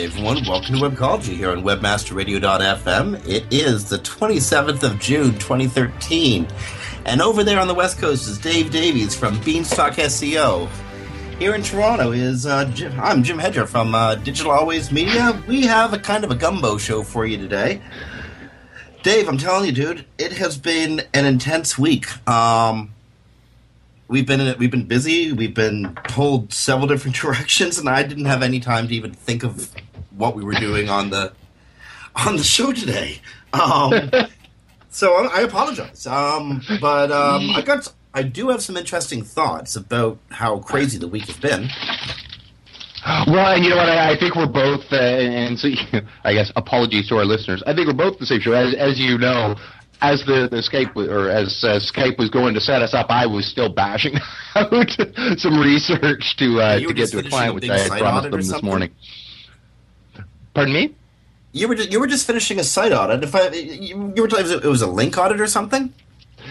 Hey everyone, welcome to Webcology here on WebmasterRadio.fm. It is the 27th of June 2013. And over there on the West Coast is Dave Davies from Beanstalk SEO. Here in Toronto is uh, Jim, I'm Jim Hedger from uh, Digital Always Media. We have a kind of a gumbo show for you today. Dave, I'm telling you, dude, it has been an intense week. Um, we've been we've been busy. We've been pulled several different directions, and I didn't have any time to even think of what we were doing on the on the show today. Um, so I, I apologize. Um, but um, I got I do have some interesting thoughts about how crazy the week has been. Well, and you know what? I, I think we're both, uh, and so I guess apologies to our listeners. I think we're both the same show. As, as you know, as the, the Skype or as uh, Skype was going to set us up, I was still bashing out some research to uh, to get to a client, which I had promised them this something? morning. Pardon me? You were just, you were just finishing a site audit. If I you, you were telling it was a link audit or something.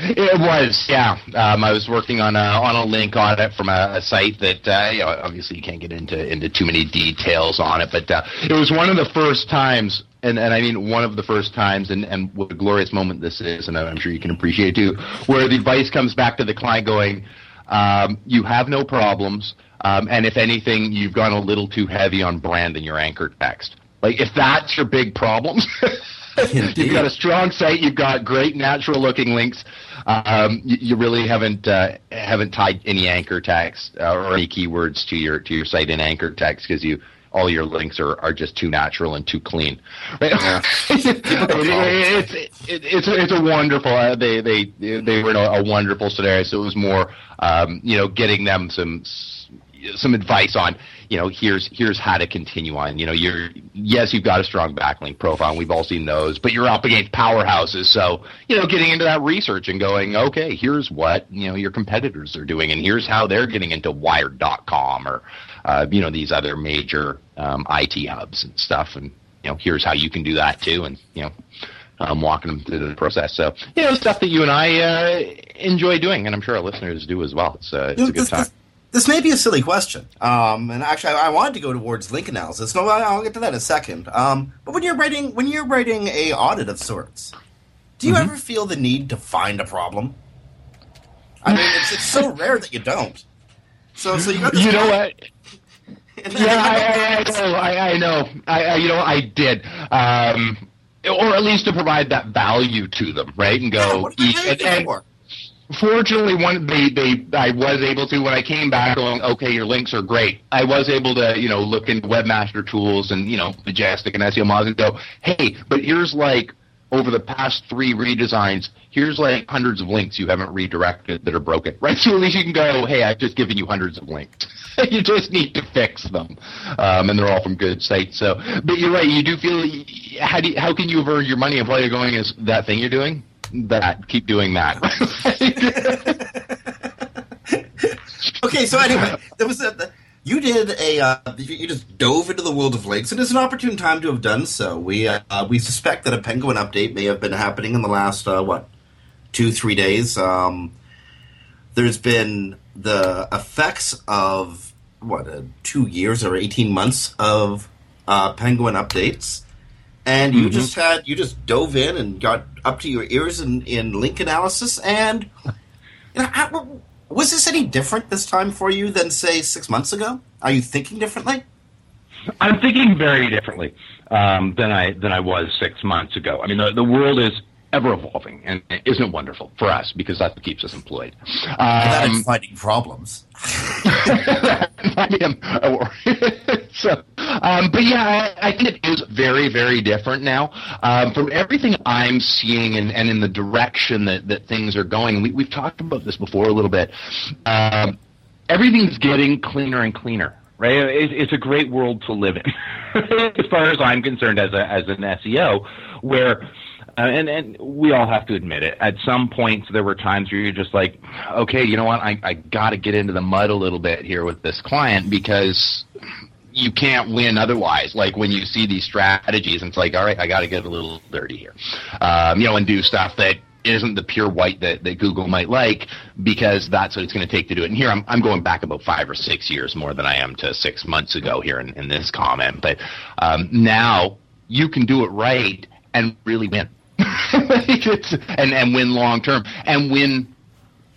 It was, yeah. Um, I was working on a on a link audit from a, a site that uh, you know, obviously you can't get into into too many details on it, but uh, it was one of the first times, and, and I mean one of the first times, and, and what a glorious moment this is, and I'm sure you can appreciate it too, where the advice comes back to the client going, um, you have no problems, um, and if anything, you've gone a little too heavy on brand in your anchor text. Like if that's your big problem, You've got a strong site. You've got great natural looking links. Um, you, you really haven't uh, haven't tied any anchor text uh, or any keywords to your to your site in anchor text because you all your links are, are just too natural and too clean. Right? it, it's it, it's a, it's a wonderful. Uh, they they they were in a, a wonderful scenario. So it was more um, you know getting them some some advice on you know here's here's how to continue on. You know you're yes you've got a strong backlink profile and we've all seen those but you're up against powerhouses. So you know getting into that research and going okay here's what you know your competitors are doing and here's how they're getting into wired.com or uh, you know these other major um, IT hubs and stuff. And you know here's how you can do that too. And you know I'm walking them through the process. So you know stuff that you and I uh, enjoy doing and I'm sure our listeners do as well. It's uh, it's a good time this, this may be a silly question, um, and actually, I, I wanted to go towards link analysis. No, I'll get to that in a second. Um, but when you're writing, when you're writing a audit of sorts, do you Mm-hmm. ever feel the need to find a problem? I mean, it's, it's so rare that you don't. So, so you you know what yeah, I, I, know. I, I know. I, I, you know, I did. Um, or at least to provide that value to them, right? And Yeah, go. what are they and, and for? Fortunately, one they they I was able to when I came back going. Okay, your links are great. I was able to you know look into Webmaster Tools and you know Majestic and SEOmoz and go. Hey, but here's like over the past three redesigns, here's like hundreds of links you haven't redirected that are broken, right? So at least you can go, hey, I've just given you hundreds of links. you just need to fix them, um, and they're all from good sites. So, but you're right. You do feel how do you, how can you earn your money if all you're going is that thing you're doing? That keep doing that. Okay, so anyway, there was a, the, you did a uh, you just dove into the world of lakes. and it's an opportune time to have done so. We uh, we suspect that a penguin update may have been happening in the last uh, what two three days. Um, there's been the effects of what uh, two years or eighteen months of uh, penguin updates, and you just had you just dove in and got up to your ears in, in link analysis and. You know, how- was this any different this time for you than say six months ago? Are you thinking differently? I'm thinking very differently um, than I than I was six months ago. I mean, the, the world is ever evolving, and isn't it wonderful for us because that's what keeps us employed. That Um, is finding problems. So, um, but yeah, I, I think it is very, very different now. Um, from everything I'm seeing and, and in the direction that, that things are going, we, we've talked about this before a little bit. Um, everything's getting cleaner and cleaner. right? It, it's a great world to live in. as far as I'm concerned, as a as an SEO, where and and we all have to admit it. At some points, there were times where you're just like, okay, you know what? I I got to get into the mud a little bit here with this client because you can't win otherwise. Like when you see these strategies, it's like, all right, I got to get a little dirty here, um, you know, and do stuff that isn't the pure white that, that Google might like because that's what it's going to take to do it. And here I'm, I'm going back about five or six years more than I am to six months ago here in, in this comment. But um, now you can do it right and really win. and, and win long term and win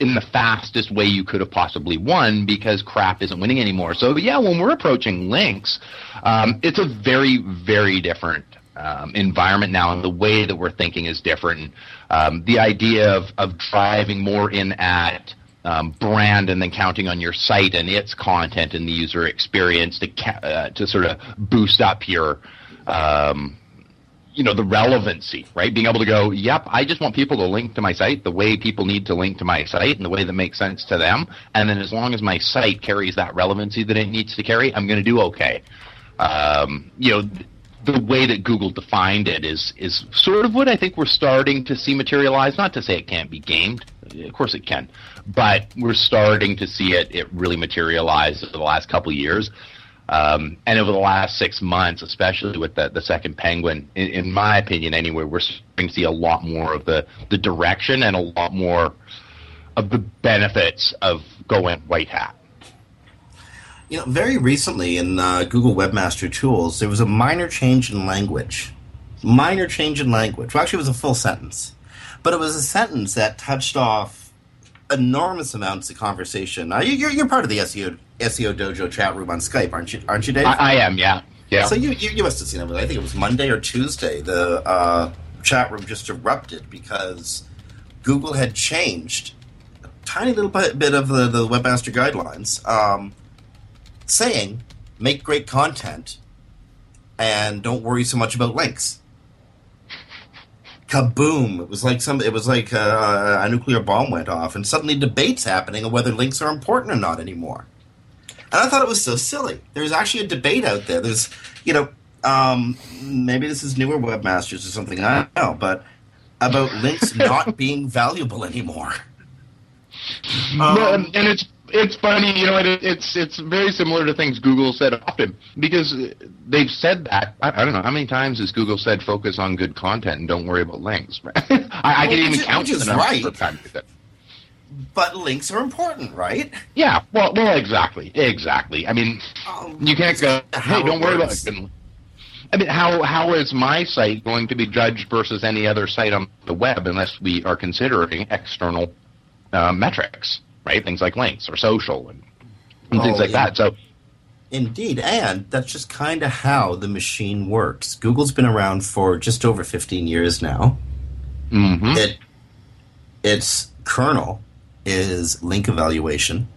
in the fastest way you could have possibly won because crap isn't winning anymore. So yeah, when we're approaching links, um, it's a very, very different um, environment now, and the way that we're thinking is different. Um, the idea of, of driving more in at um, brand and then counting on your site and its content and the user experience to ca- uh, to sort of boost up your um, you know the relevancy, right? Being able to go, yep, I just want people to link to my site the way people need to link to my site and the way that makes sense to them. And then as long as my site carries that relevancy that it needs to carry, I'm going to do okay. Um, you know, the way that Google defined it is is sort of what I think we're starting to see materialize. Not to say it can't be gamed, of course it can, but we're starting to see it it really materialize over the last couple years. Um, and over the last six months, especially with the, the second Penguin, in, in my opinion, anyway, we're starting to see a lot more of the, the direction and a lot more of the benefits of going white hat. You know, very recently in uh, Google Webmaster Tools, there was a minor change in language. Minor change in language. Well, actually, it was a full sentence. But it was a sentence that touched off enormous amounts of conversation. Uh, you're, you're part of the SEO SEO Dojo chat room on Skype, aren't you? Aren't you, Dave? I, I am, yeah. Yeah. So you, you, you must have seen it. I think it was Monday or Tuesday. The uh, chat room just erupted because Google had changed a tiny little bit, bit of the, the webmaster guidelines, um, saying make great content and don't worry so much about links. Kaboom! It was like some. It was like uh, a nuclear bomb went off, and suddenly debates happening on whether links are important or not anymore. And I thought it was so silly. There's actually a debate out there. There's, you know, um, maybe this is newer webmasters or something. I don't know, but about links not being valuable anymore. Um, well, and, and it's it's funny, you know, it, it's it's very similar to things Google said often because they've said that. I, I, don't know how many times has Google said focus on good content and don't worry about links. I, well, I can even count the number right. of times that but links are important, right? Yeah. Well, well, exactly, exactly. I mean, um, you can't go. Hey, don't worry works. about it. I mean, how how is my site going to be judged versus any other site on the web unless we are considering external uh, metrics, right? Things like links or social and, and oh, things like yeah. that. So. Indeed, and that's just kind of how the machine works. Google's been around for just over 15 years now. Mm-hmm. It, its kernel is link evaluation.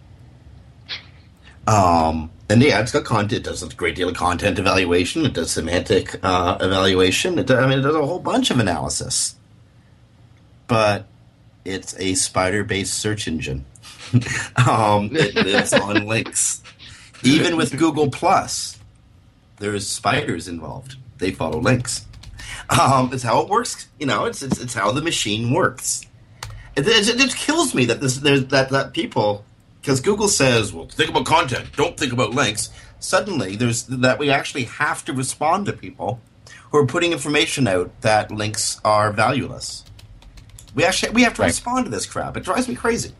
Um, and yeah, it's got content. It does a great deal of content evaluation. It does semantic uh, evaluation. It does, I mean, it does a whole bunch of analysis. But it's a spider-based search engine. um, it lives on links. Even with Google Plus, there's spiders involved. They follow links. Um, it's how it works. You know, it's, it's it's how the machine works. It, it, it kills me that this there's that that people because Google says, well, think about content, don't think about links. Suddenly, there's that we actually have to respond to people who are putting information out that links are valueless. We actually we have to right. respond to this crap. It drives me crazy.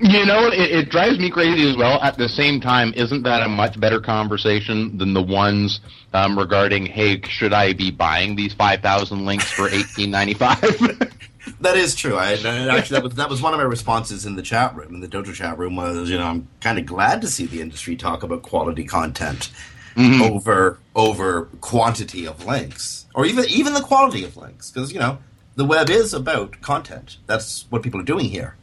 You know, it, it, drives me crazy as well. At the same time, isn't that a much better conversation than the ones um, regarding, hey, should I be buying these five thousand links for eighteen ninety five? that is true. I, actually that was that was one of my responses in the chat room. In the Dojo chat room was, you know, I'm kind of glad to see the industry talk about quality content mm-hmm. over over quantity of links, or even even the quality of links, because you know the web is about content. That's what people are doing here.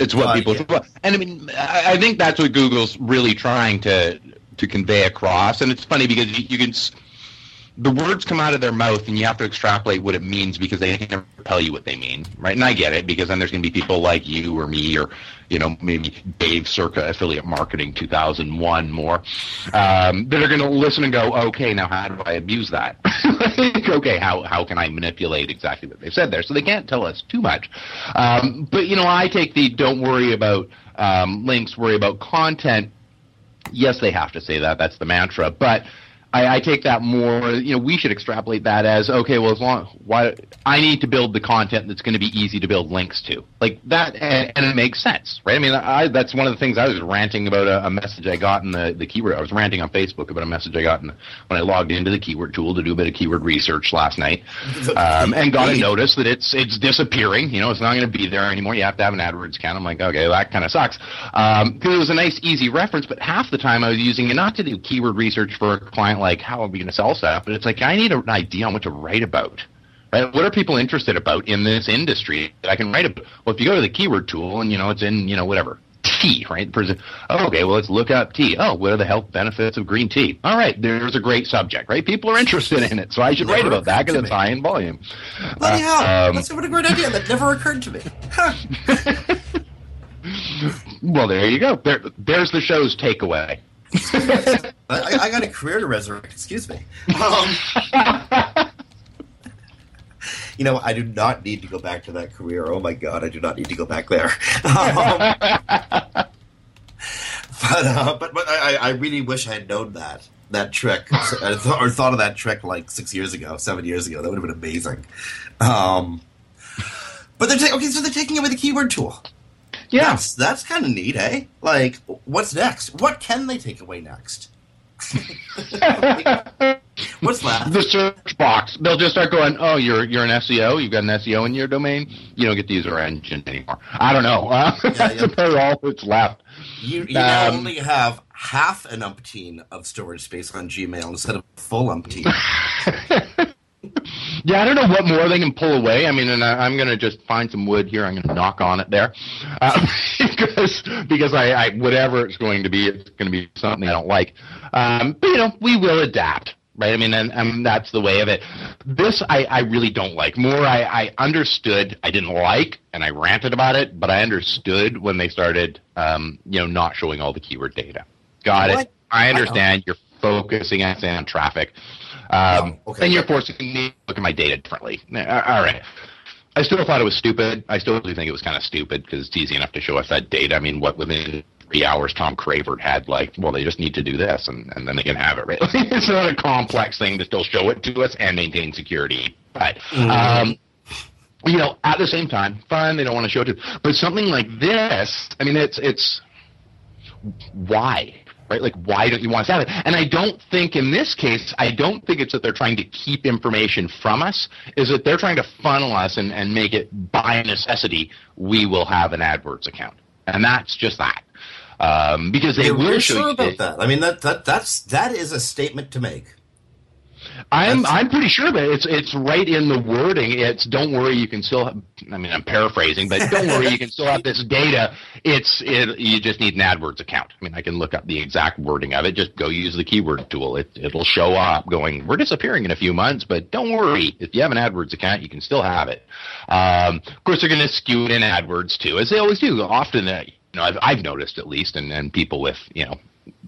It's what people, yeah. and I mean, I think that's what Google's really trying to to convey across. And it's funny because you, you can the words come out of their mouth and you have to extrapolate what it means because they can never tell you what they mean, right? And I get it because then there's going to be people like you or me or, you know, maybe Dave Circa Affiliate Marketing 2001 more um, that are going to listen and go, okay, now how do I abuse that? okay, how, how can I manipulate exactly what they said there? So they can't tell us too much. Um, but, you know, I take the don't worry about um, links, worry about content. Yes, they have to say that. That's the mantra. But I, I take that more. You know, we should extrapolate that as okay. Well, as long why I need to build the content that's going to be easy to build links to, like that, and, and it makes sense, right? I mean, I, that's one of the things I was ranting about a, a message I got in the the keyword. I was ranting on Facebook about a message I got in when I logged into the keyword tool to do a bit of keyword research last night, um, and got a notice that it's it's disappearing. You know, it's not going to be there anymore. You have to have an AdWords account. I'm like, okay, that kind of sucks because um, it was a nice, easy reference, but half the time I was using it not to do keyword research for a client like how are we going to sell stuff, but it's like I need an idea on what to write about. Right? What are people interested about in this industry that I can write about? Well, if you go to the keyword tool and you know it's in you know whatever tea, right? Oh, okay, well let's look up tea. Oh, what are the health benefits of green tea? All right, there's a great subject, right? People are interested in it, so I should never write about that because it's high in volume. Bloody uh, hell! Um, That's a great idea that never occurred to me. well, there you go. There, there's the show's takeaway. I, I, got a career to resurrect. Excuse me. Um, you know, I do not need to go back to that career. Oh my god, I do not need to go back there. Um, but uh, but but I, I really wish I had known that that trick or, thought of that trick like six years ago, seven years ago. That would have been amazing. Um, but they're ta- okay, so they're taking away the keyword tool. Yeah, that's, that's kind of neat, eh? Like, what's next? What can they take away next? What's left? The search box. They'll just start going, "Oh, you're you're an SEO. You've got an SEO in your domain. You don't get to use our engine anymore." I don't know. Uh, yeah, that's yeah. about all that's left. You, you um, only have half an umpteen of storage space on Gmail instead of full umpteen. Yeah, I don't know what more they can pull away. I mean, and I, am going to just find some wood here. I'm going to knock on it there, uh, because because I, I whatever it's going to be, it's going to be something I don't like. Um, but you know, we will adapt right? I mean, and, and that's the way of it. This I, I really don't like. More, I, I understood. I didn't like, and I ranted about it, but I understood when they started, um, you know, not showing all the keyword data. Got what? it. I understand. You're focusing on traffic. Um, oh, okay. And you're forcing me to look at my data differently. All right. I still thought it was stupid. I still do think it was kind of stupid because it's easy enough to show us that data. I mean, what within three hours Tom Cravert had like, well, they just need to do this and, and then they can have it, right? it's not a complex thing to still show it to us and maintain security. But, mm-hmm. um, you know, at the same time, fine, they don't want to show it to, but something like this, I mean, it's, it's, why? Right? Like, why don't you want to have it? And I don't think in this case, I don't think it's that they're trying to keep information from us, is that they're trying to funnel us and, and make it by necessity, we will have an AdWords account. And that's just that. Um, because they will show sure you about that. I mean, that, that, that's, that is a statement to make. I'm I'm pretty sure that it's it's right in the wording. It's don't worry, you can still. Have, I mean, I'm paraphrasing, but don't worry, you can still have this data. It's it, you just need an AdWords account. I mean, I can look up the exact wording of it. Just go use the keyword tool. It it'll show up going. We're disappearing in a few months, but don't worry. If you have an AdWords account, you can still have it. Um, of course, they're going to skew it in AdWords too, as they always do. Often, uh, you know, I've I've noticed at least, and and people with you know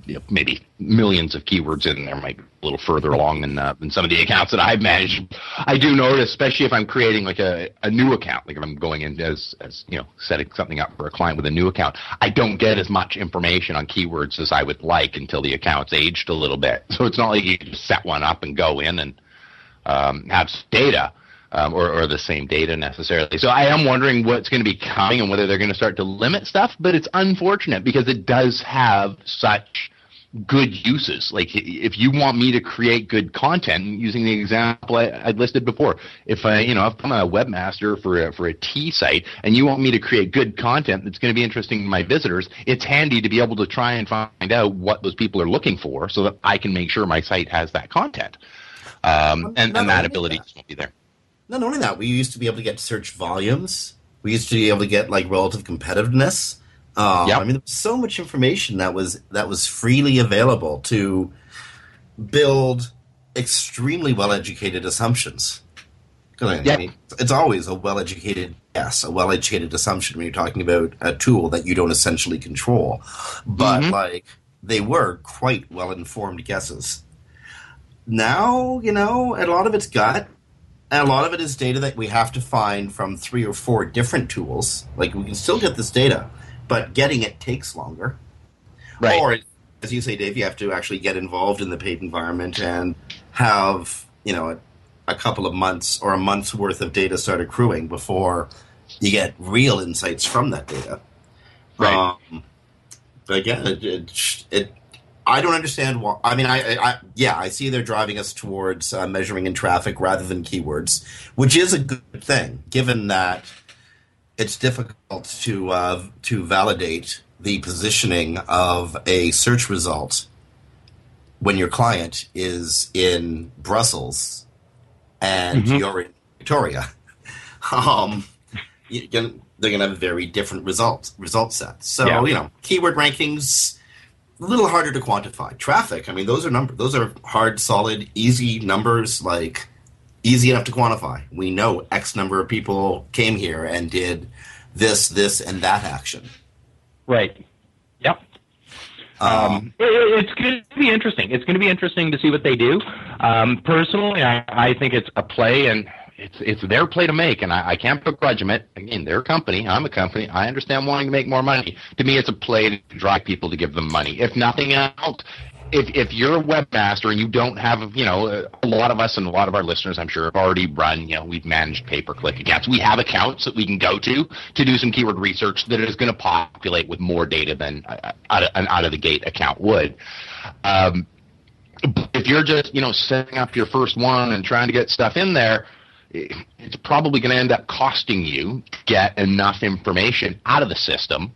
you know, maybe millions of keywords in there, might be a little further along than uh, than some of the accounts that I've managed. I do notice, especially if I'm creating like a, a new account, like if I'm going in as as you know setting something up for a client with a new account, I don't get as much information on keywords as I would like until the account's aged a little bit. So it's not like you can just set one up and go in and um, have data um, or, or the same data necessarily. So I am wondering what's going to be coming and whether they're going to start to limit stuff. But it's unfortunate because it does have such good uses. Like if you want me to create good content, using the example I, I listed before, if I, you know, if I'm a webmaster for a, for a tea site and you want me to create good content that's going to be interesting to my visitors, it's handy to be able to try and find out what those people are looking for, so that I can make sure my site has that content. Um, and, and that ability that. won't be there not only that, we used to be able to get search volumes. We used to be able to get like relative competitiveness. Um, yep. I mean, there was so much information that was that was freely available to build extremely well educated assumptions. I mean, it's always a well educated guess, a well educated assumption when you're talking about a tool that you don't essentially control. But Mhm. like they were quite well informed guesses. Now, you know, a lot of it's gut, and a lot of it is data that we have to find from three or four different tools. Like we can still get this data, but getting it takes longer. Right. Or, as you say, Dave, you have to actually get involved in the paid environment and have, you know, a, a couple of months or a month's worth of data start accruing before you get real insights from that data. Right. Um, but again, it, it, it, I don't understand why. I mean, I, I, I yeah, I see they're driving us towards uh, measuring in traffic rather than keywords, which is a good thing, given that it's difficult to uh, to validate the positioning of a search result when your client is in Brussels and Mhm. you're in Victoria. Um, you can, they're going to have very different results result sets. So Yeah. you know, keyword rankings a little harder to quantify. Traffic, I mean, those are number those are hard, solid, easy numbers. Like easy enough to quantify. We know X number of people came here and did this, this, and that action. Right. Yep. Um, it, it's going to be interesting. It's going to be interesting to see what they do. Um, personally, I, I think it's a play, and it's it's their play to make, and I, I can't begrudge them it. Again, their company. I'm a company. I understand wanting to make more money. To me, it's a play to drive people to give them money. If nothing else, if if you're a webmaster and you don't have, you know, a lot of us and a lot of our listeners, I'm sure, have already run, you know, we've managed pay per click accounts. We have accounts that we can go to to do some keyword research that is going to populate with more data than uh, an out of the gate account would. Um, if you're just, you know, setting up your first one and trying to get stuff in there, it's probably going to end up costing you to get enough information out of the system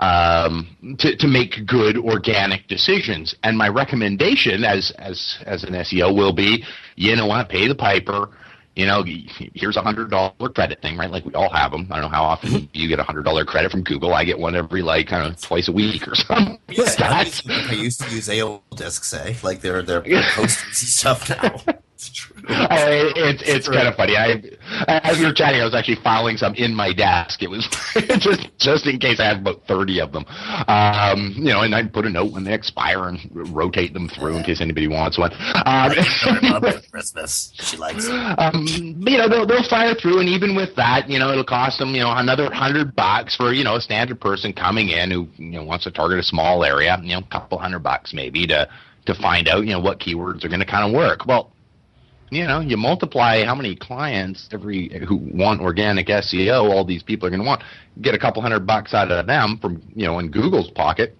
um, to, to make good organic decisions. And my recommendation as, as, as an SEO will be, you know what, pay the piper. You know, here's a hundred dollar credit thing, right? Like we all have them. I don't know how often you get a hundred dollar credit from Google. I get one every like kind of twice a week or something. Yeah. I used to use AOL Disk, say, like they're they're postings and stuff now. It's true. I, it's it's kind of funny. I, as we were chatting, I was actually filing some in my desk. It was just just in case I had about thirty of them. Um, you know, and I'd put a note when they expire and rotate them through in case anybody wants one. Um, Love it for Christmas. She likes it. um, you know, they'll, they'll fire through, and even with that, you know, it'll cost them, you know, another hundred bucks for, you know, a standard person coming in who, you know, wants to target a small area, you know, a couple hundred bucks maybe to, to find out, you know, what keywords are going to kind of work. Well, you know, you multiply how many clients every who want organic SEO, all these people are going to want, get a couple hundred bucks out of them from, you know, in Google's pocket.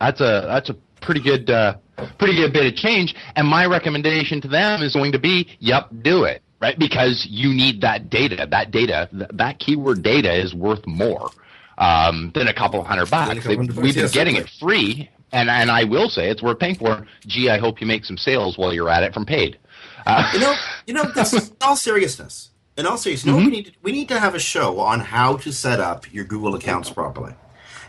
That's a that's a pretty good uh, pretty good bit of change. And my recommendation to them is going to be, yep, do it, right? Because you need that data. That data, th- that keyword data is worth more um, than a couple hundred bucks. couple hundred bucks, We've been getting it free, and and I will say it's worth paying for. Gee, I hope you make some sales while you're at it from paid. Uh, You know, you know. This in all seriousness. In all seriousness, you know what Mm-hmm. we need to, we need to have a show on how to set up your Google accounts properly.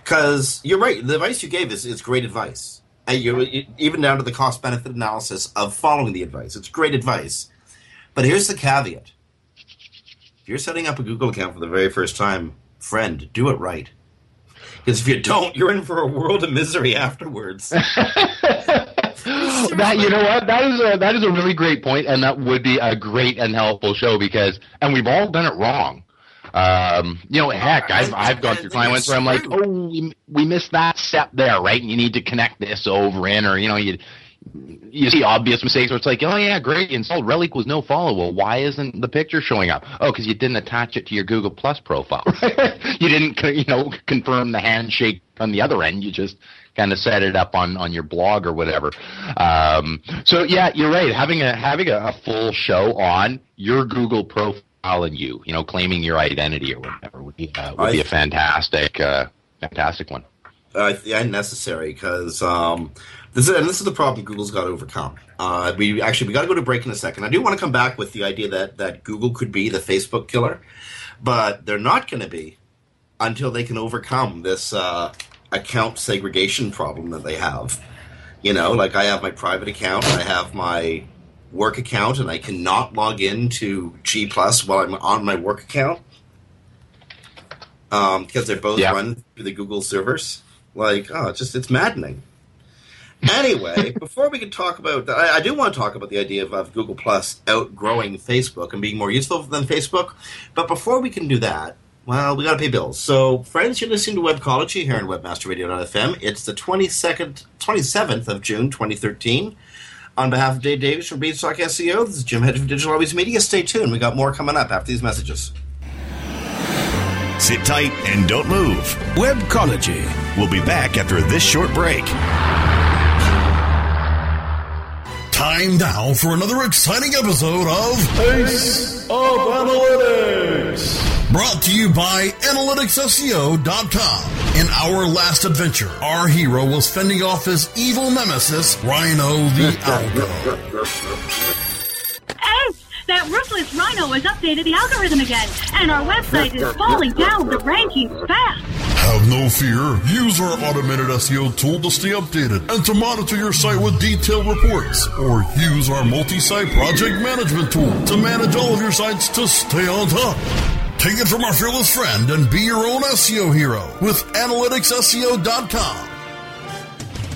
Because you're right, the advice you gave is is great advice. And you even down to the cost benefit analysis of following the advice. It's great advice. But here's the caveat: if you're setting up a Google account for the very first time, friend, do it right. Because if you don't, you're in for a world of misery afterwards. that you know what that is a that is a really great point, and that would be a great and helpful show because and we've all done it wrong. Um, you know, heck, I've I've gone through clients where I'm like, oh, we, we missed that step there, right? And you need to connect this over in, or you know, you you see obvious mistakes where it's like, oh yeah, great, installed Relic was no follow. Well, why isn't the picture showing up? Oh, because you didn't attach it to your Google Plus profile. you didn't, you know, confirm the handshake on the other end. You just kind of set it up on on your blog or whatever. Um, so yeah, you're right. Having a having a, a full show on your Google profile and you, you know, claiming your identity or whatever would be uh, would be a fantastic uh, fantastic one. uh, yeah, necessary because um, this is and this is the problem Google's got to overcome. Uh, we actually we got to go to break in a second. I do want to come back with the idea that that Google could be the Facebook killer, but they're not going to be until they can overcome this uh, account segregation problem that they have. You know, like I have my private account, I have my work account and I cannot log into G Plus while I'm on my work account um, because they're both Yeah. run through the Google servers. Like, oh, it's just it's maddening. Anyway, before we can talk about, I, I do want to talk about the idea of, of Google Plus outgrowing Facebook and being more useful than Facebook. But before we can do that, well, we got to pay bills. So, friends, you're listening to Webcology here on WebmasterRadio.fm. It's the 22nd, 27th of June, 2013. On behalf of Dave Davies from Beanstalk SEO, this is Jim Hedge from Digital Always Media. Stay tuned. We got more coming up after these messages. Sit tight and don't move. Webcology. We'll be back after this short break. Time now for another exciting episode of Ace of Analytics. Brought to you by AnalyticsSEO.com. In our last adventure, our hero was fending off his evil nemesis, Rhino the Algo. That ruthless rhino has updated the algorithm again, and our website is falling down the rankings fast. Have no fear. Use our automated SEO tool to stay updated and to monitor your site with detailed reports. Or use our multi-site project management tool to manage all of your sites to stay on top. Take it from our fearless friend and be your own SEO hero with AnalyticsSEO.com.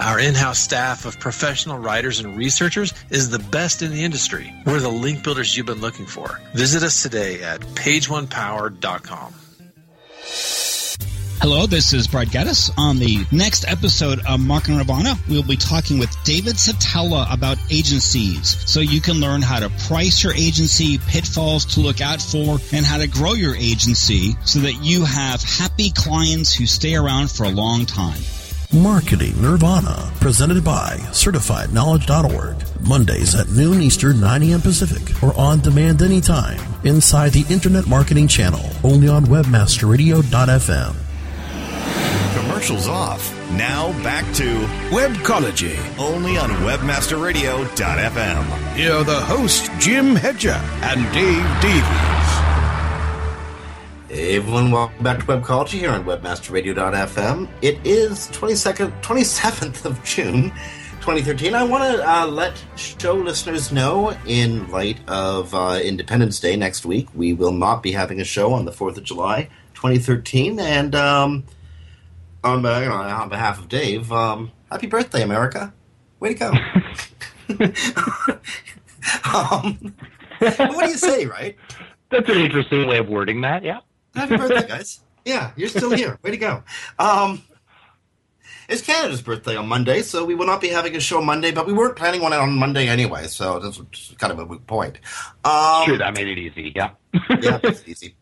Our in house staff of professional writers and researchers is the best in the industry. We're the link builders you've been looking for. Visit us today at pageonepower.com. Hello, this is Brad Geddes. On the next episode of Market Nirvana, we'll be talking with David Szetela about agencies. So you can learn how to price your agency, pitfalls to look out for, and how to grow your agency so that you have happy clients who stay around for a long time. Marketing Nirvana, presented by CertifiedKnowledge.org. Mondays at noon Eastern, 9 a.m. Pacific, or on demand anytime inside the Internet Marketing Channel, only on WebmasterRadio.fm. Commercials off. Now back to Webcology. only on WebmasterRadio.fm. Here are the hosts, Jim Hedger and Dave Davies. Hey everyone, welcome back to Webcology here on WebmasterRadio.fm. It is 22nd, 27th of June, 2013. I want to uh, let show listeners know, in light of uh, Independence Day next week, we will not be having a show on the 4th of July, 2013. And um, on, uh, on behalf of Dave, um, happy birthday, America. Way to go. um, what do you say, right? That's an interesting way of wording that. Yeah. Happy birthday, guys. Yeah, you're still here. Way to go. Um, it's Canada's birthday on Monday, so we will not be having a show Monday, but we weren't planning one on Monday anyway, so that's kind of a moot point. Um, Sure, that made it easy. Yeah. yeah, it's easy.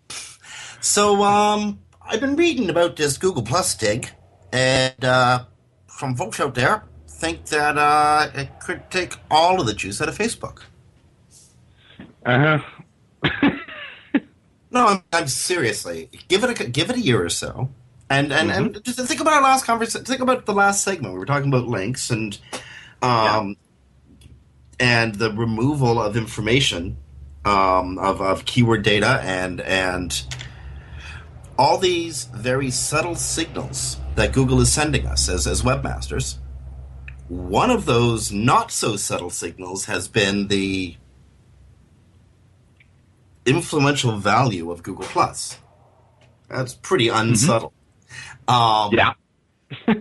So, um, I've been reading about this Google Plus dig, and uh, some folks out there think that uh, it could take all of the juice out of Facebook. Uh huh. No, I'm, I'm seriously. Give it a give it a year or so, and and, and just think about our last conversation. Think about the last segment. We were talking about links and um and the removal of information um, of of keyword data and and all these very subtle signals that Google is sending us as as webmasters. One of those not so subtle signals has been the influential value of Google Plus. That's pretty unsubtle. Um, Yeah.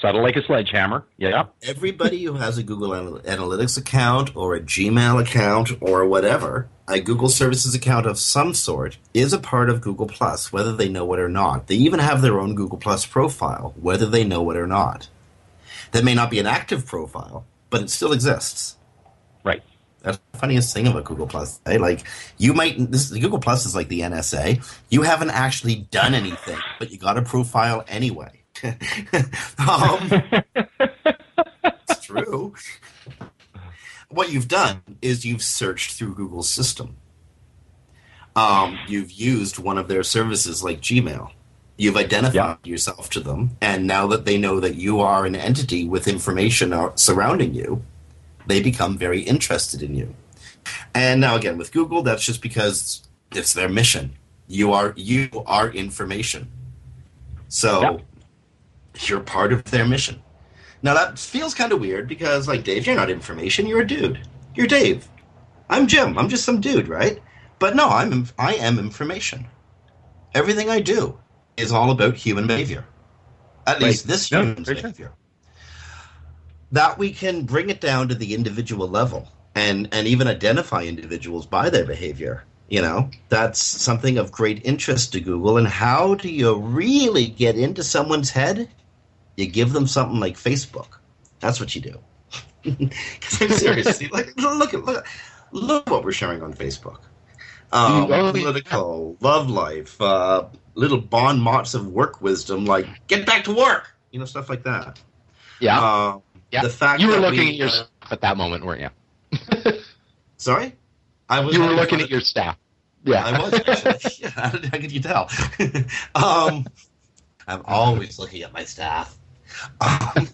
Subtle like a sledgehammer. Yeah. Everybody who has a Google Analytics account or a Gmail account or whatever, a Google Services account of some sort, is a part of Google Plus, whether they know it or not. They even have their own Google Plus profile, whether they know it or not. That may not be an active profile, but it still exists. That's the funniest thing about Google Plus. Eh? Like you might this Google Plus is like the NSA. You haven't actually done anything, but you got a profile anyway. um, it's true. What you've done is you've searched through Google's system. Um, you've used one of their services like Gmail. You've identified yourself to them, and now that they know that you are an entity with information surrounding you, they become very interested in you. And now again with Google, that's just because it's their mission. You are you are information. So you're part of their mission. Now that feels kind of weird because like Dave, you're not information, you're a dude. You're Dave. I'm Jim. I'm just some dude, right? But no, I'm I am information. Everything I do is all about human behavior. At least this No, human behavior. true. That we can bring it down to the individual level and and even identify individuals by their behavior. You know, that's something of great interest to Google. And how do you really get into someone's head? You give them something like Facebook. That's what you do. 'Cause I'm seriously like look at look look what we're sharing on Facebook. Um, political, love life, uh, little bon mots of work wisdom like get back to work, you know, stuff like that. Yeah. Uh, yeah. the fact you were looking we, at your staff at that moment, weren't you? Sorry, I was. You were looking at your staff. Yeah. I was. Actually. yeah, how, did, how could you tell? um, I'm always looking at my staff. Um,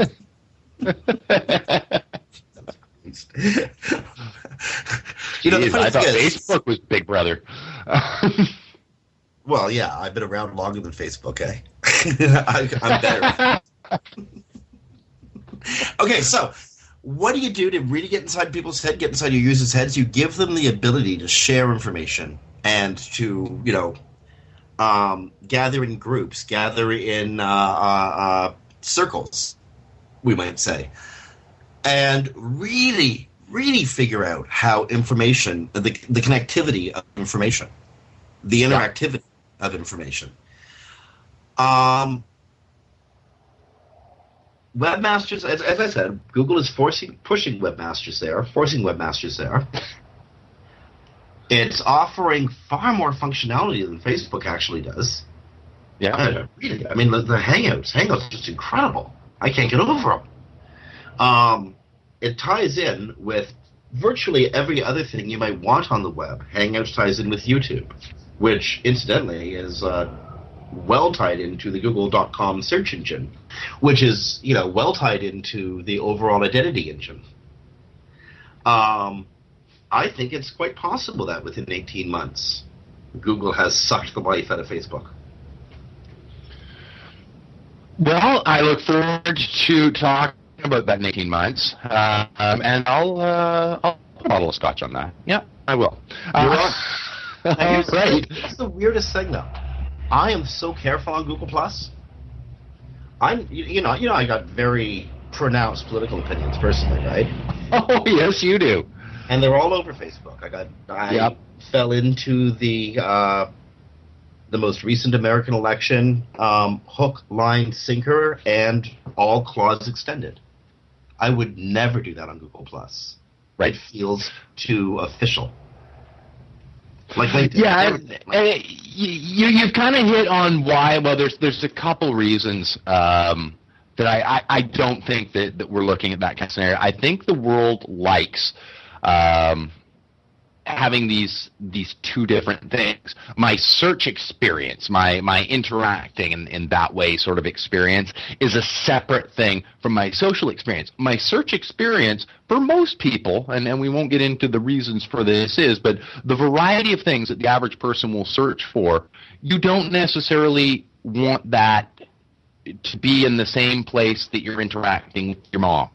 you know, the Jeez, funny I thought is- Facebook was Big Brother. Well, yeah, I've been around longer than Facebook, eh? I, I'm better. okay, so what do you do to really get inside people's head, get inside your users' heads? You give them the ability to share information and to, you know, um, gather in groups, gather in uh, uh, uh, circles, we might say, and really, really figure out how information, the, the connectivity of information, the interactivity of information. Um, webmasters, as, as I said, Google is forcing, pushing webmasters there, forcing webmasters there. It's offering far more functionality than Facebook actually does. Yeah. I, really, I mean, the, the Hangouts, Hangouts are just incredible. I can't get over them. Um, it ties in with virtually every other thing you might want on the web. Hangouts ties in with YouTube, which incidentally is uh, well tied into the Google.com search engine, which is you know well tied into the overall identity engine. Um, I think it's quite possible that within 18 months, Google has sucked the life out of Facebook. Well, I look forward to talking about that in 18 months, uh, um, and I'll, uh, I'll put a bottle of scotch on that. Yeah, I will. Uh, all here's, right. here's the weirdest thing, though. I am so careful on Google Plus. I'm, you, you know, you know, I got very pronounced political opinions personally, right? Oh, yes, you do. And they're all over Facebook. I got, I Yep. fell into the uh, the most recent American election, um, hook, line, sinker, and all claws extended. I would never do that on Google Plus. Right. It feels too official. Like LinkedIn. Yeah, everything. and, and it, you you've kind of hit on why. Well, there's there's a couple reasons um, that I, I I don't think that that we're looking at that kind of scenario. I think the world likes. Um, having these these two different things. My search experience my my interacting in, in that way sort of experience is a separate thing from my social experience. My search experience for most people and, and we won't get into the reasons for this is but the variety of things that the average person will search for you don't necessarily want that to be in the same place that you're interacting with your mom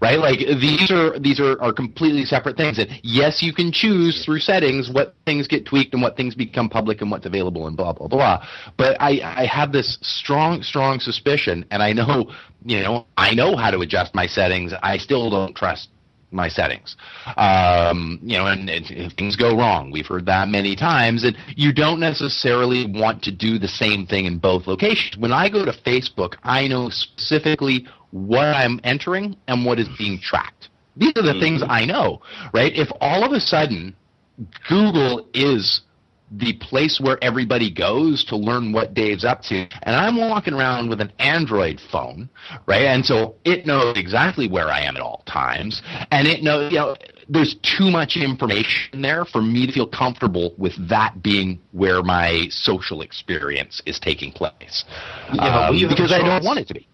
right? Like these are these are, are completely separate things. And yes, you can choose through settings what things get tweaked and what things become public and what's available and blah blah blah. But I I have this strong strong suspicion, and I know you know I know how to adjust my settings. I still don't trust my settings. Um, you know, and, and things go wrong, we've heard that many times, and you don't necessarily want to do the same thing in both locations. When I go to Facebook, I know specifically what I'm entering and what is being tracked. These are the mm-hmm. things I know, right? If all of a sudden Google is the place where everybody goes to learn what Dave's up to. And I'm walking around with an Android phone, right? And so it knows exactly where I am at all times. And it knows, you know, there's too much information there for me to feel comfortable with that being where my social experience is taking place. Yeah, um, because I don't want it to be.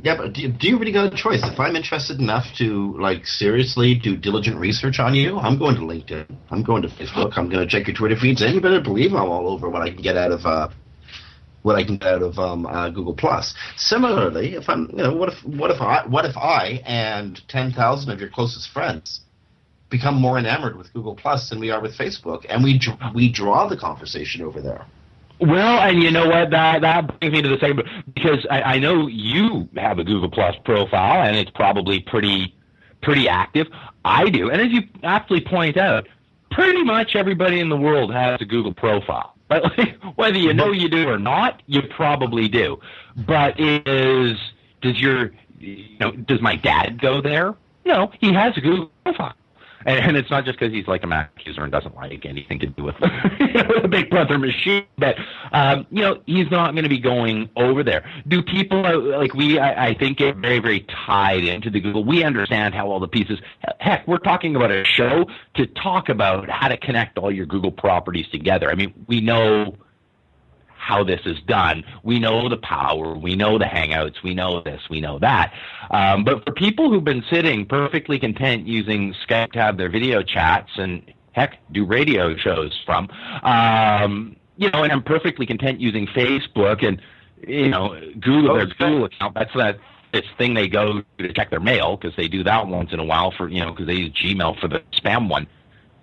Yeah, but do, do you really got a choice? If I'm interested enough to like seriously do diligent research on you, I'm going to LinkedIn. I'm going to Facebook. I'm going to check your Twitter feeds, and you better believe I'm all over what I can get out of uh, what I can get out of um, uh, Google Plus. Similarly, if I'm, you know, what if what if I what if I and ten thousand of your closest friends become more enamored with Google Plus than we are with Facebook, and we we draw the conversation over there. Well, and you know what? That that brings me to the second because I, I know you have a Google Plus profile, and it's probably pretty pretty active. I do, and as you aptly point out, pretty much everybody in the world has a Google profile. But whether you know you do or not, you probably do. But is does your you know does my dad go there? No, he has a Google profile and, and it's not just because he's like a Mac user and doesn't like anything to do with you know, the Big Brother machine, but um, you know he's not going to be going over there. Do people uh, like we? I, I think get very very tied into the Google. We understand how all the pieces. Heck, we're talking about a show to talk about how to connect all your Google properties together. I mean, we know how this is done. We know the power, we know the hangouts, we know this, we know that. Um, but for people who've been sitting perfectly content using Skype to have their video chats and heck, do radio shows from, um, you know, and I'm perfectly content using Facebook and you know Google their Google account. That's that this thing they go to check their mail because they do that once in a while for you know because they use Gmail for the spam one.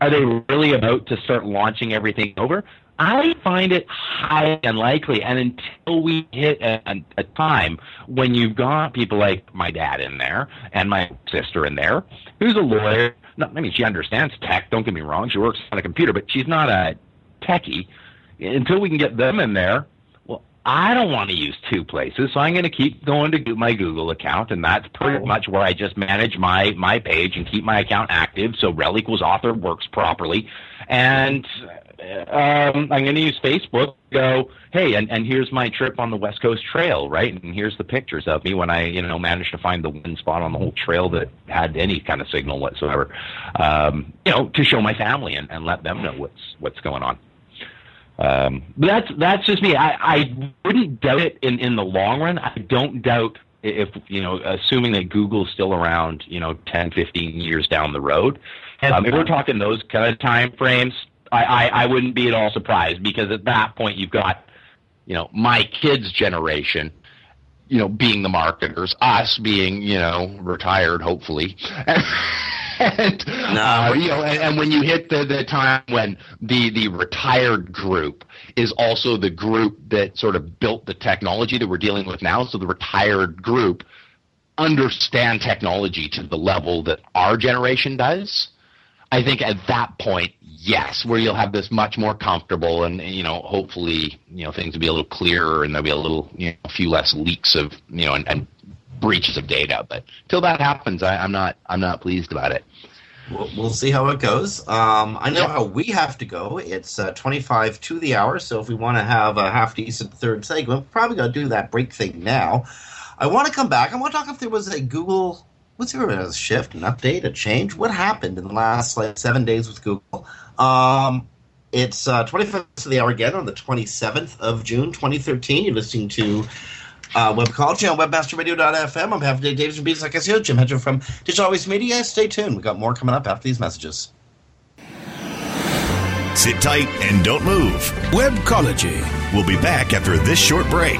Are they really about to start launching everything over? I find it highly unlikely. And until we hit a, a, time when you've got people like my dad in there and my sister in there, who's a lawyer. No, I mean, she understands tech. Don't get me wrong. She works on a computer, but she's not a techie. Until we can get them in there, well, I don't want to use two places, so I'm going to keep going to my Google account, and that's pretty oh. much where I just manage my my page and keep my account active, so Rel equals author works properly. And um, I'm going to use Facebook. Go, hey, and, and here's my trip on the West Coast Trail, right? And here's the pictures of me when I, you know, managed to find the one spot on the whole trail that had any kind of signal whatsoever. Um, you know, to show my family and, and let them know what's what's going on. Um, but that's that's just me. I, I wouldn't doubt it in, in the long run. I don't doubt if you know, assuming that Google's still around, you know, 10, 15 years down the road. Um, if we're talking those kind of time frames, I, I, I wouldn't be at all surprised because at that point you've got, you know, my kids' generation, you know, being the marketers, us being, you know, retired, hopefully. and no. uh, you know, and, and, when you hit the, the time when the the retired group is also the group that sort of built the technology that we're dealing with now, so the retired group understand technology to the level that our generation does. I think at that point, yes, where you'll have this much more comfortable and, you know, hopefully, you know, things will be a little clearer and there'll be a little, you know, a few less leaks of, you know, and, and breaches of data. But till that happens, I, am not, I'm not pleased about it. We'll, we'll see how it goes. Um, I know how we have to go. It's uh, 25 to the hour, so if we want to have a half decent third segment, we're probably going to do that break thing now. I want to come back. I want to talk if there was a Google what's your a shift, an update, a change? What happened in the last like seven days with Google? Um, it's uh, 25 to the hour again on the 27th of June, 2013. You're listening to uh, Webcology on WebmasterRadio.fm. I'm half Dave Davies from Beanstalk SEO, Jim Hedger from Digital Always Media. Stay tuned. We've got more coming up after these messages. Sit tight and don't move. Webcology. We'll be back after this short break.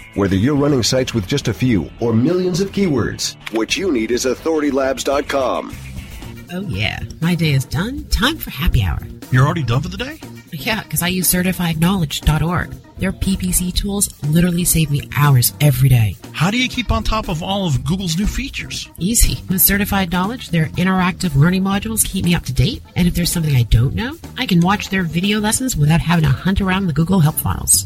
Whether you're running sites with just a few or millions of keywords, what you need is authoritylabs.com. Oh, yeah. My day is done. Time for happy hour. You're already done for the day? Yeah, because I use certifiedknowledge.org. Their PPC tools literally save me hours every day. How do you keep on top of all of Google's new features? Easy. With Certified Knowledge, their interactive learning modules keep me up to date. And if there's something I don't know, I can watch their video lessons without having to hunt around the Google Help files.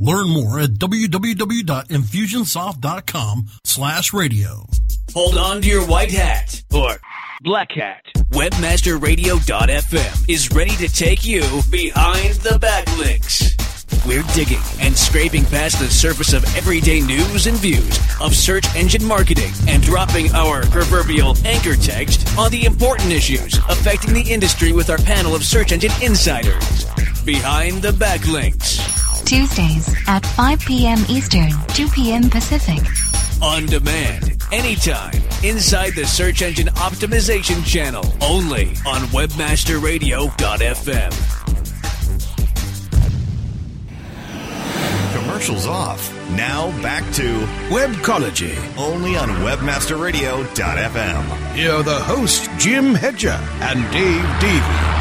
Learn more at www.infusionsoft.com slash radio. Hold on to your white hat or black hat. Webmasterradio.fm is ready to take you behind the backlinks. We're digging and scraping past the surface of everyday news and views of search engine marketing and dropping our proverbial anchor text on the important issues affecting the industry with our panel of search engine insiders. Behind the backlinks. Tuesdays at 5 p.m. Eastern, 2 p.m. Pacific. On demand, anytime, inside the Search Engine Optimization channel, only on WebmasterRadio.fm. Commercials off. Now back to Webcology. Only on WebmasterRadio.fm. Here are the hosts, Jim Hedger and Dave Davies.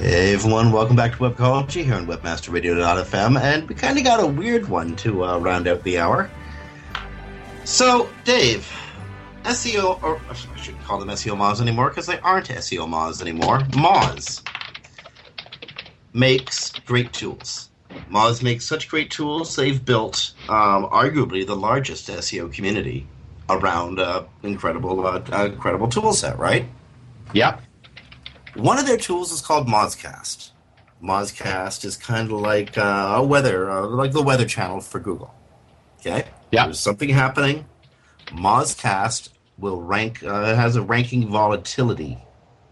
Hey everyone, welcome back to Webcology here on WebmasterRadio.fm, and we kind of got a weird one to uh, round out the hour. So, Dave, SEO, or I shouldn't call them SEOmoz anymore because they aren't SEOmoz anymore. Moz makes great tools. Moz makes such great tools, they've built um, arguably the largest SEO community around an incredible, uh, incredible tool set, right? Yep. One of their tools is called Mozcast. Mozcast is kind of like uh, a weather, uh, like the weather channel for Google. Okay. Yeah. There's something happening. Mozcast will rank. Uh, has a ranking volatility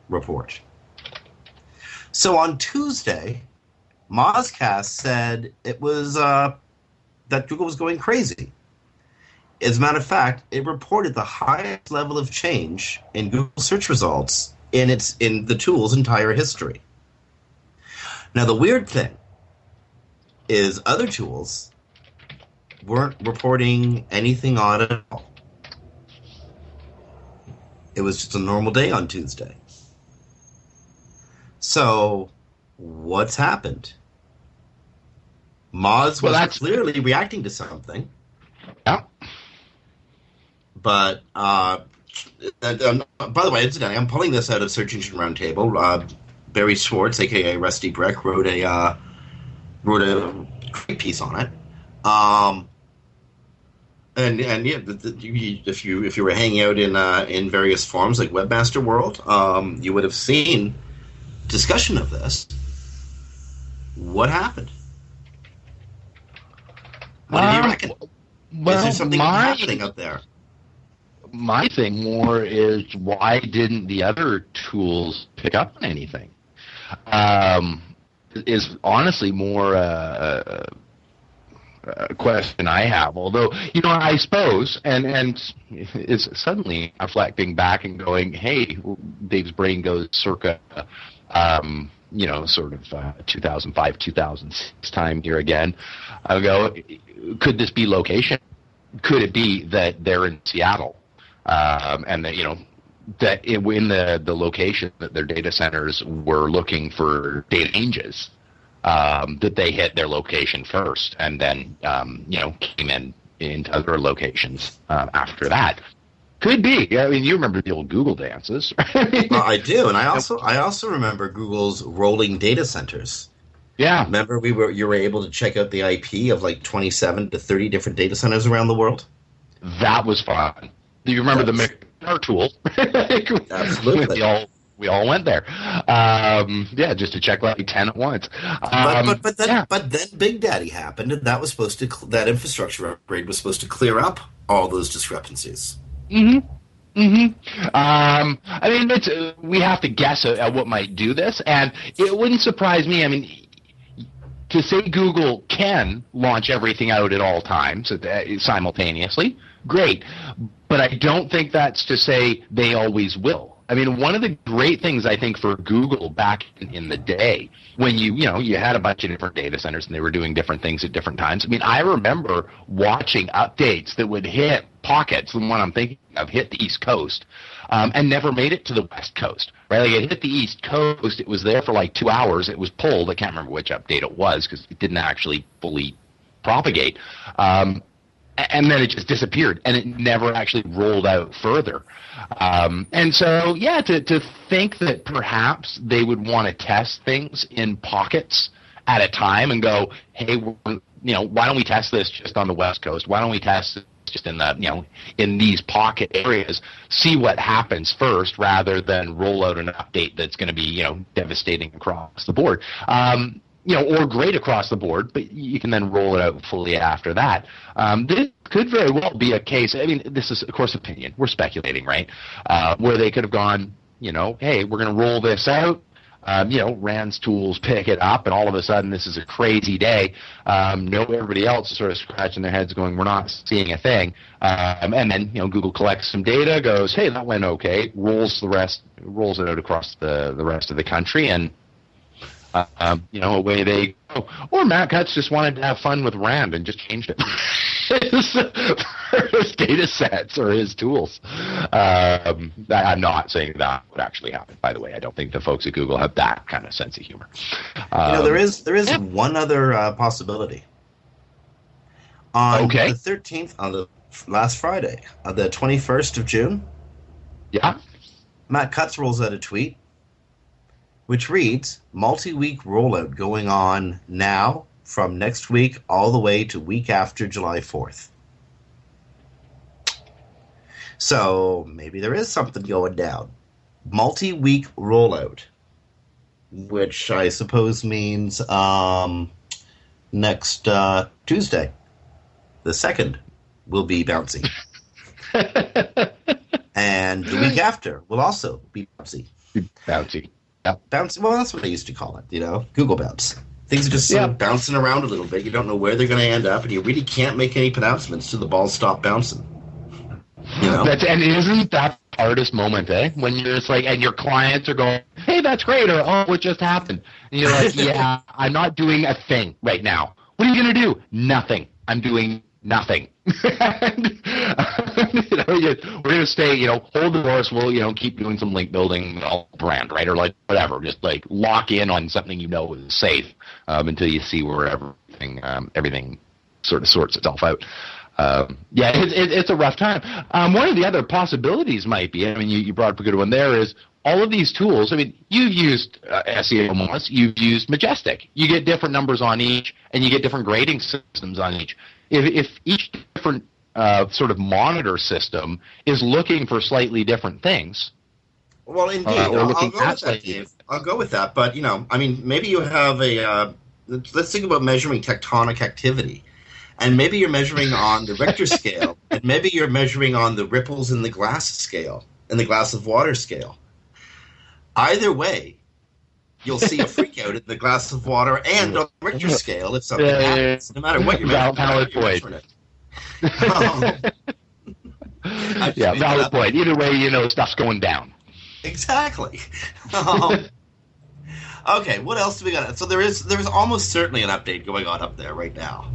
report. So on Tuesday, Mozcast said it was uh, that Google was going crazy. As a matter of fact, it reported the highest level of change in Google search results in its in the tool's entire history. Now the weird thing is other tools weren't reporting anything odd at all. It was just a normal day on Tuesday. So what's happened? Moz Well, was that's- clearly reacting to something. Yeah. But uh, and, um, by the way, incidentally, I'm pulling this out of Search Engine Roundtable. Uh, Barry Schwartz, aka RustyBrick, wrote a uh, wrote a great piece on it. Um, and and yeah, the, the, you, if you if you were hanging out in uh, in various forums like Webmaster World, um, you would have seen discussion of this. What happened? What do you Um, reckon? Is there something my- happening up there? My thing more is why didn't the other tools pick up on anything? Um, is honestly more uh, uh, uh, question I have. Although, you know, I suppose, and and it's suddenly reflecting back and going, hey, Dave's brain goes circa, um, you know, sort of uh, 2005, 2006 time here again. I go, could this be location? Could it be that they're in Seattle, um, and that you know that in the the location that their data centers were looking for data ranges? um, that they hit their location first, and then um, you know came in into other locations uh, after that. Could be. I mean, you remember the old Google dances. well, I do, and I also I also remember Google's rolling data centers. Yeah. Remember, we were you were able to check out the IP of like twenty seven to thirty different data centers around the world. That was fun. You remember That's, the McDar tool? Absolutely. we all we all went there. Um, yeah, just to check like ten at once. Um, but, but, but then yeah. but then Big Daddy happened, and that was supposed to that infrastructure upgrade was supposed to clear up all those discrepancies. Hmm. Hmm. Um, I mean, it's, uh, we have to guess at, at what might do this, and it wouldn't surprise me. I mean, to say Google can launch everything out at all times uh, simultaneously, great. But I don't think that's to say they always will. I mean, one of the great things I think for Google back in, the day when you, you know, you had a bunch of different data centers and they were doing different things at different times. I mean, I remember watching updates that would hit pockets, the one I'm thinking of hit the East Coast, um, and never made it to the West Coast, right? Like it hit the East Coast, it was there for like two hours, it was pulled. I can't remember which update it was because it didn't actually fully propagate. Um, and then it just disappeared and it never actually rolled out further. Um, and so, yeah, to, to think that perhaps they would want to test things in pockets at a time and go, hey, you know, why don't we test this just on the West Coast? Why don't we test just in the, you know, in these pocket areas, see what happens first rather than roll out an update that's going to be, you know, devastating across the board. Um, you know, or great across the board, but you can then roll it out fully after that. Um, this could very well be a case. I mean, this is of course opinion. We're speculating, right? Uh, where they could have gone, you know, hey, we're going to roll this out. Um, you know, Rand's tools pick it up, and all of a sudden, this is a crazy day. Um, no, everybody else is sort of scratching their heads, going, "We're not seeing a thing." Um, and then, you know, Google collects some data, goes, "Hey, that went okay," rolls the rest, rolls it out across the the rest of the country, and um, you know, away they go. Or Matt Cutts just wanted to have fun with Rand and just changed it. his, his data sets or his tools. Um, I'm not saying that would actually happen. By the way, I don't think the folks at Google have that kind of sense of humor. Um, you know, there is there is yeah. one other uh, possibility. On okay. the 13th, on the last Friday, on the 21st of June. Yeah. Matt Cutts rolls out a tweet which reads multi week rollout going on now from next week all the way to week after July 4th. So maybe there is something going down. Multi week rollout, which I suppose means um, next uh, Tuesday, the 2nd, will be bouncy. and the week after will also be bouncy. Bouncy. Bounce. Well, that's what I used to call it. You know, Google bounce. Things are just sort yeah. of bouncing around a little bit. You don't know where they're going to end up, and you really can't make any pronouncements till the balls stop bouncing. You know? That's, and isn't that hardest moment, eh? When you're just like, and your clients are going, "Hey, that's great," or "Oh, what just happened?" And you're like, "Yeah, I'm not doing a thing right now. What are you going to do? Nothing. I'm doing nothing. and, you know, we're going to stay, you know, hold the course. We'll, you know, keep doing some link building brand, right? Or like whatever. Just like lock in on something you know is safe um, until you see where everything, um, everything sort of sorts itself out. Um, yeah, it, it, it's a rough time. Um, one of the other possibilities might be, I mean, you, you brought up a good one there, is all of these tools. I mean, you've used uh, SEO you've used Majestic. You get different numbers on each, and you get different grading systems on each if, if each different uh, sort of monitor system is looking for slightly different things. Well, indeed, uh, I'll, I'll, go with that, Dave. I'll go with that. But you know, I mean, maybe you have a. Uh, let's think about measuring tectonic activity, and maybe you're measuring on the Richter scale, and maybe you're measuring on the ripples in the glass scale, in the glass of water scale. Either way, you'll see a freak out in the glass of water and on the Richter scale if something Yeah, yeah, yeah. happens, no matter what you're measuring, valid point. Um, yeah, valid uh, point. Either way, you know stuff's going down. Exactly. Um, okay, what else do we got? So there is there is almost certainly an update going on up there right now.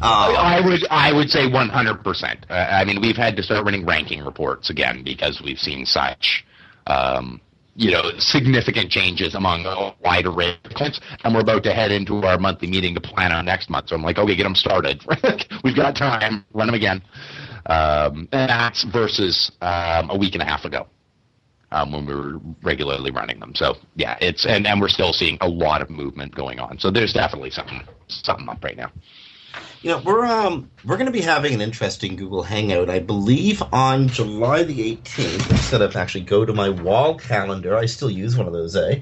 Uh, I would I would say 100%. Uh, I mean, we've had to start running ranking reports again because we've seen such, um, you know, significant changes among a wide array of clients, and we're about to head into our monthly meeting to plan on next month. So I'm like, okay, get them started. we've got time. Run them again. Um, and that's versus um, a week and a half ago. Um, when we were regularly running them, so yeah, it's and, and we're still seeing a lot of movement going on. So there's definitely something something up right now. You know, we're um we're going to be having an interesting Google Hangout, I believe, on July the 18th. Instead of actually go to my wall calendar, I still use one of those, eh?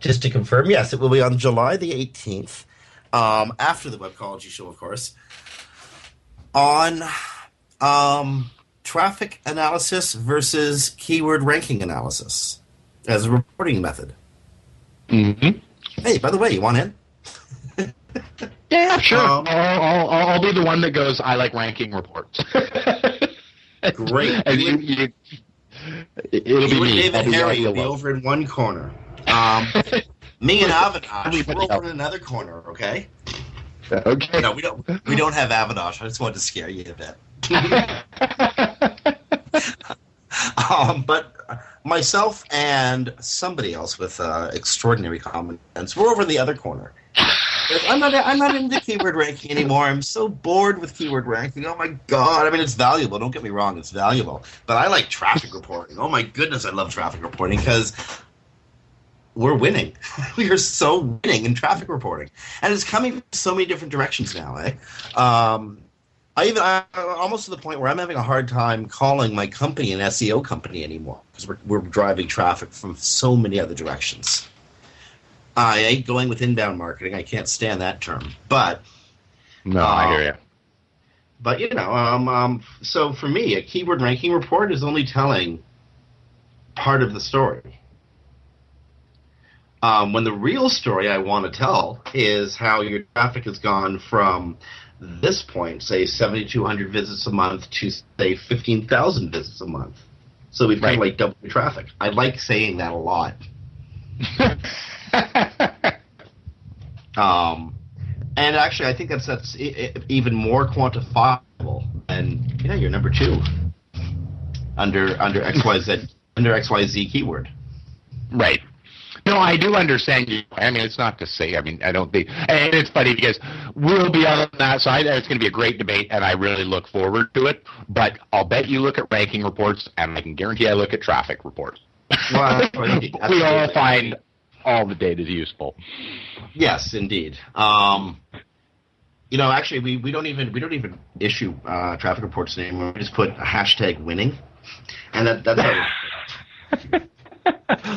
Just to confirm, yes, it will be on July the 18th, um, after the Webcology show, of course, on um, traffic analysis versus keyword ranking analysis as a reporting method. Mm-hmm. Hey, by the way, you want in? Yeah, sure. Um, I'll, I'll, I'll be the one that goes. I like ranking reports. Great. and you, you, it'll be you and me. David I'll Harry will be over in one corner. Um, me and Avinash, we're over in another corner. Okay. Okay. No, we don't. We don't have Avinash. I just wanted to scare you a bit. um, but myself and somebody else with uh, extraordinary comments, we're over in the other corner. I'm not. I'm not into keyword ranking anymore. I'm so bored with keyword ranking. Oh my god! I mean, it's valuable. Don't get me wrong. It's valuable. But I like traffic reporting. Oh my goodness, I love traffic reporting because we're winning. we are so winning in traffic reporting, and it's coming from so many different directions now. Eh? Um, I even I, almost to the point where I'm having a hard time calling my company an SEO company anymore because we're we're driving traffic from so many other directions. I ain't going with inbound marketing. I can't stand that term. But No, I hear you. but you know, um, um, so for me, a keyword ranking report is only telling part of the story. Um, when the real story I want to tell is how your traffic has gone from this point, say 7,200 visits a month, to say 15,000 visits a month. So we've kind of like doubled the traffic. I like saying that a lot. um, and actually, I think that's that's even more quantifiable. And yeah, you're number two under under XYZ under XYZ keyword. Right. No, I do understand you. I mean, it's not to say. I mean, I don't think. And it's funny because we'll be on that side, and it's going to be a great debate, and I really look forward to it. But I'll bet you look at ranking reports, and I can guarantee I look at traffic reports. Well, we all find all the data is useful. Yes, indeed. Um, you know, actually, we, we don't even we don't even issue uh, traffic reports anymore. We just put a hashtag winning, and that that's how.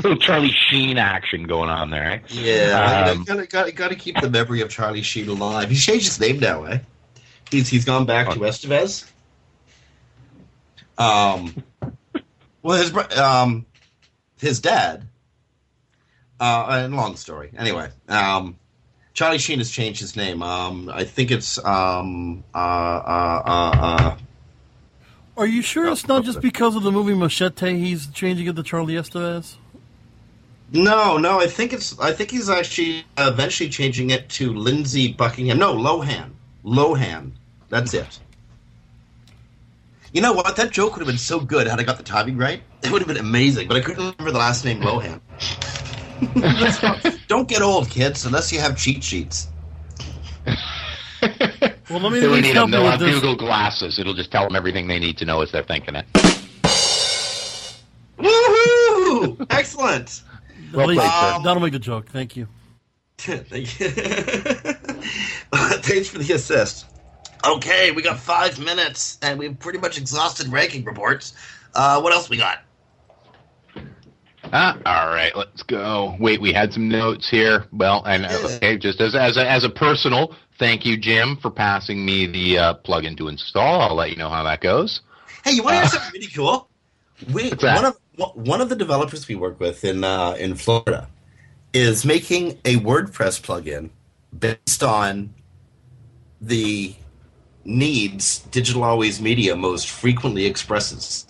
little Charlie Sheen action going on there. Eh? Yeah, Um, gotta, gotta gotta keep the memory of Charlie Sheen alive. He's changed his name now, eh? He's he's gone back to Estevez. Um, well, his um, his dad. Uh, and long story. Anyway, um, Charlie Sheen has changed his name. Um, I think it's um, uh, uh, uh, uh, Are you sure it's not just because of the movie Machete he's changing it to Charlie Estevez? No, no, I think it's. I think he's actually eventually changing it to Lindsay Buckingham. No, Lohan. Lohan. That's it. You know what? That joke would have been so good had I got the timing right. It would have been amazing, but I couldn't remember the last name Lohan. Let's not- Don't get old, kids, unless you have cheat sheets. Well, let me They at need them. you They'll have this. Google glasses. It'll just tell them everything they need to know as they're thinking it. Woohoo! Excellent. At least, played, sir. that'll make the joke. Thank you. Thank you. Thanks for the assist. Okay, we got five minutes, and we've pretty much exhausted ranking reports. Uh, what else we got? Ah, all right, let's go. Wait, we had some notes here. Well, and uh, okay, just as as a, as a personal thank you, Jim, for passing me the uh, plugin to install. I'll let you know how that goes. Hey, you want to hear Uh, something really cool? We one of one of the developers we work with in uh, in Florida. is making a WordPress plugin based on the needs Digital Always Media most frequently expresses.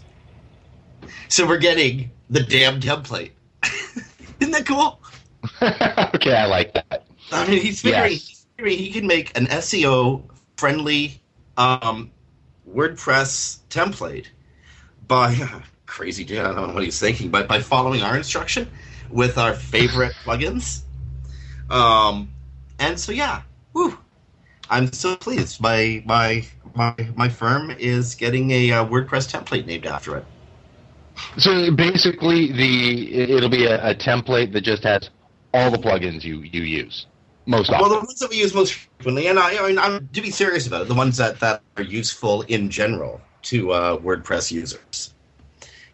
So we're getting the damn template. Isn't that cool? okay, I like that. I mean, he's figuring, Yes. he's figuring he can make an SEO friendly um, WordPress template by crazy dude. I don't know what he's thinking, but by following our instruction with our favorite plugins. Um, and so yeah, woo! I'm so pleased. My my my my firm is getting a uh, WordPress template named after it. So basically, the it'll be a, a template that just has all the plugins you you use most often. Well, the ones that we use most frequently, and I, I mean, I'm, to be serious about it, the ones that, that are useful in general to uh, WordPress users.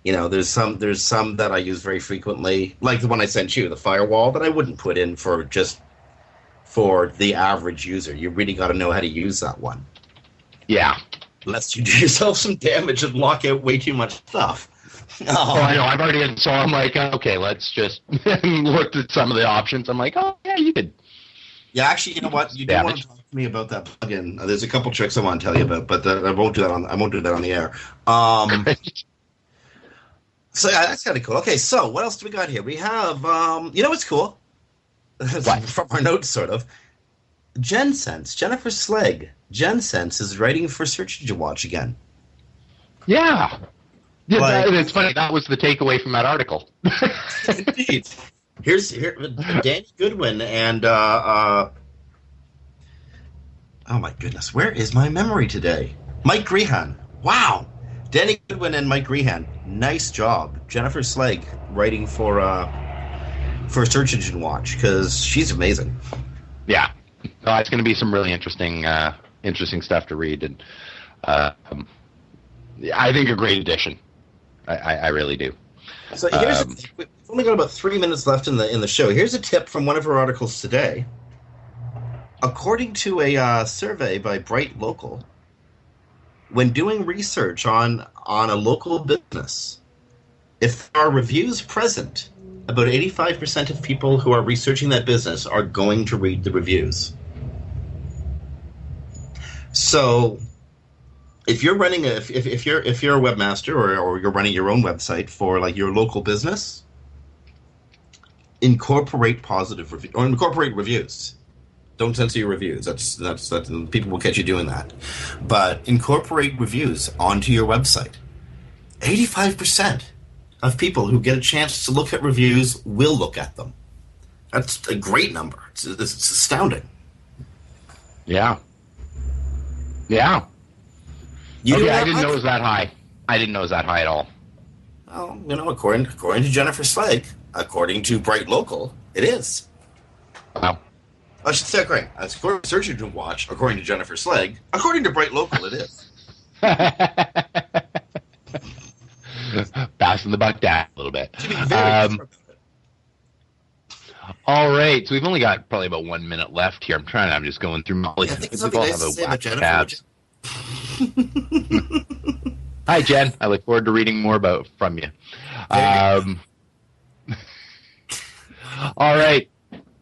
You know, there's some there's some that I use very frequently, like the one I sent you, the firewall, that I wouldn't put in for just for the average user. You really got to know how to use that one. Yeah. Lest you do yourself some damage and lock out way too much stuff. Oh, I know. I've already in, so I'm like, okay, let's just looked at some of the options. I'm like, oh yeah, you could. Yeah, actually, you know what? You do Damage. want to talk to me about that plugin. Uh, there's a couple tricks I want to tell you about, but I won't do that on I won't do that on the air. Um, so yeah, that's kind of cool. Okay, so what else do we got here? We have, um, you know, what's cool What? from our notes, sort of. JenSense, Jennifer Slegg. JenSense is writing for Search Engine Watch again. Yeah. Yeah, Like- that, it's funny. That was the takeaway from that article. Indeed. Here's here Danny Goodwin and uh, uh, oh my goodness, where is my memory today? Mike Grehan. Wow, Danny Goodwin and Mike Grehan. Nice job, Jennifer Slegg writing for uh, for Search Engine Watch because she's amazing. Yeah, it's going to be some really interesting, uh, interesting stuff to read, and uh, um, I think a great addition. I, I, I really do. So here's Um, we've only got about three minutes left in the in the show. Here's a tip from one of her articles today. According to a uh, survey by Bright Local, when doing research on on a local business, if there are reviews present, about eighty five percent of people who are researching that business are going to read the reviews. So if you're running a if, if, you're if you're a webmaster or, or you're running your own website for like your local business incorporate positive review or incorporate reviews. Don't censor your reviews. That's that's that people will catch you doing that. But incorporate reviews onto your website. 85% of people who get a chance to look at reviews will look at them. That's a great number. It's, it's astounding. Yeah. Yeah. You okay, I didn't know it was that high. I didn't know it was that high at all. Well, you know, according according to Jennifer Slegg, according to Bright Local, it is. Wow. I should say, according, according to Search Engine Watch, according to Jennifer Slegg, according to Bright Local, it is. Passing the buck down a little bit. Um, all right, so we've only got probably about one minute left here. I'm trying. I'm just going through my. I think there's something nice to say about Jennifer. Hi, Jen. I look forward to reading more about from you. Um, all right.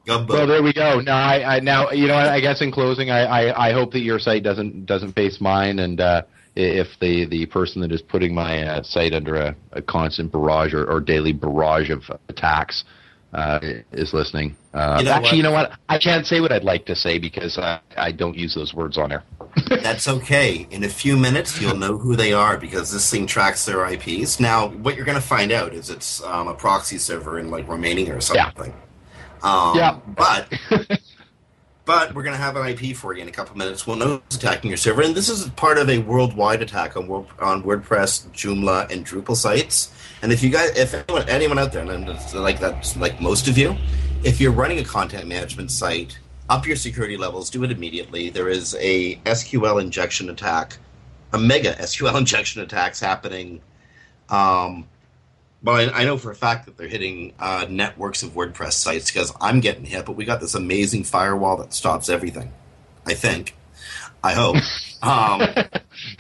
Well, there we go. Now, I, I now you know. I guess in closing, I, I, I hope that your site doesn't doesn't face mine, and uh, if the, the person that is putting my uh, site under a, a constant barrage or, or daily barrage of attacks uh, is listening. Uh, You know actually, what? you know what? I can't say what I'd like to say because I, I don't use those words on air. That's okay. In a few minutes, you'll know who they are because this thing tracks their IPs. Now, what you're going to find out is it's um, a proxy server in like Romania or something. Um, Yeah. But but we're going to have an IP for you in a couple minutes. We'll know who's attacking your server, and this is part of a worldwide attack on on WordPress, Joomla, and Drupal sites. And if you guys, if anyone, anyone out there, and like that, like most of you, if you're running a content management site, up your security levels. Do it immediately. There is a SQL injection attack, a mega SQL injection attacks happening. Um, but I, I know for a fact that they're hitting uh, networks of WordPress sites because I'm getting hit. But we got this amazing firewall that stops everything. I think. I hope. Um,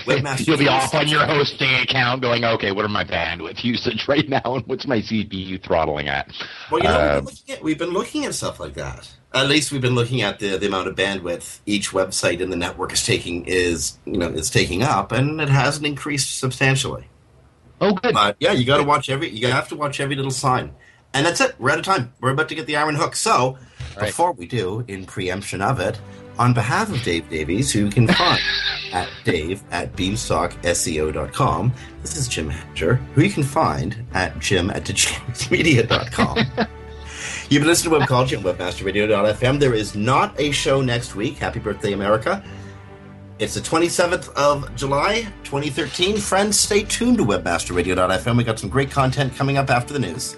Webmaster You'll be off on your hosting account going, okay, what are my bandwidth usage right now and what's my CPU throttling at? Well, you know, Uh, we've, been looking at, we've been looking at stuff like that. At least we've been looking at the, the amount of bandwidth each website in the network is taking is you know is taking up, and it hasn't increased substantially. Oh, good. But yeah, you got to watch every you have to watch every little sign, and that's it. We're out of time. We're about to get the iron hook. So before we do, in preemption of it, on behalf of Dave Davies, who you can find at Dave at beanstalkseo.com. This is Jim Hedger, who you can find at Jim at digitalmedia.com. You've been listening to Webcology on webmasterradio.fm. There is not a show next week. Happy birthday, America. It's the 27th of July, 2013. Friends, stay tuned to webmasterradio.fm. We got some great content coming up after the news.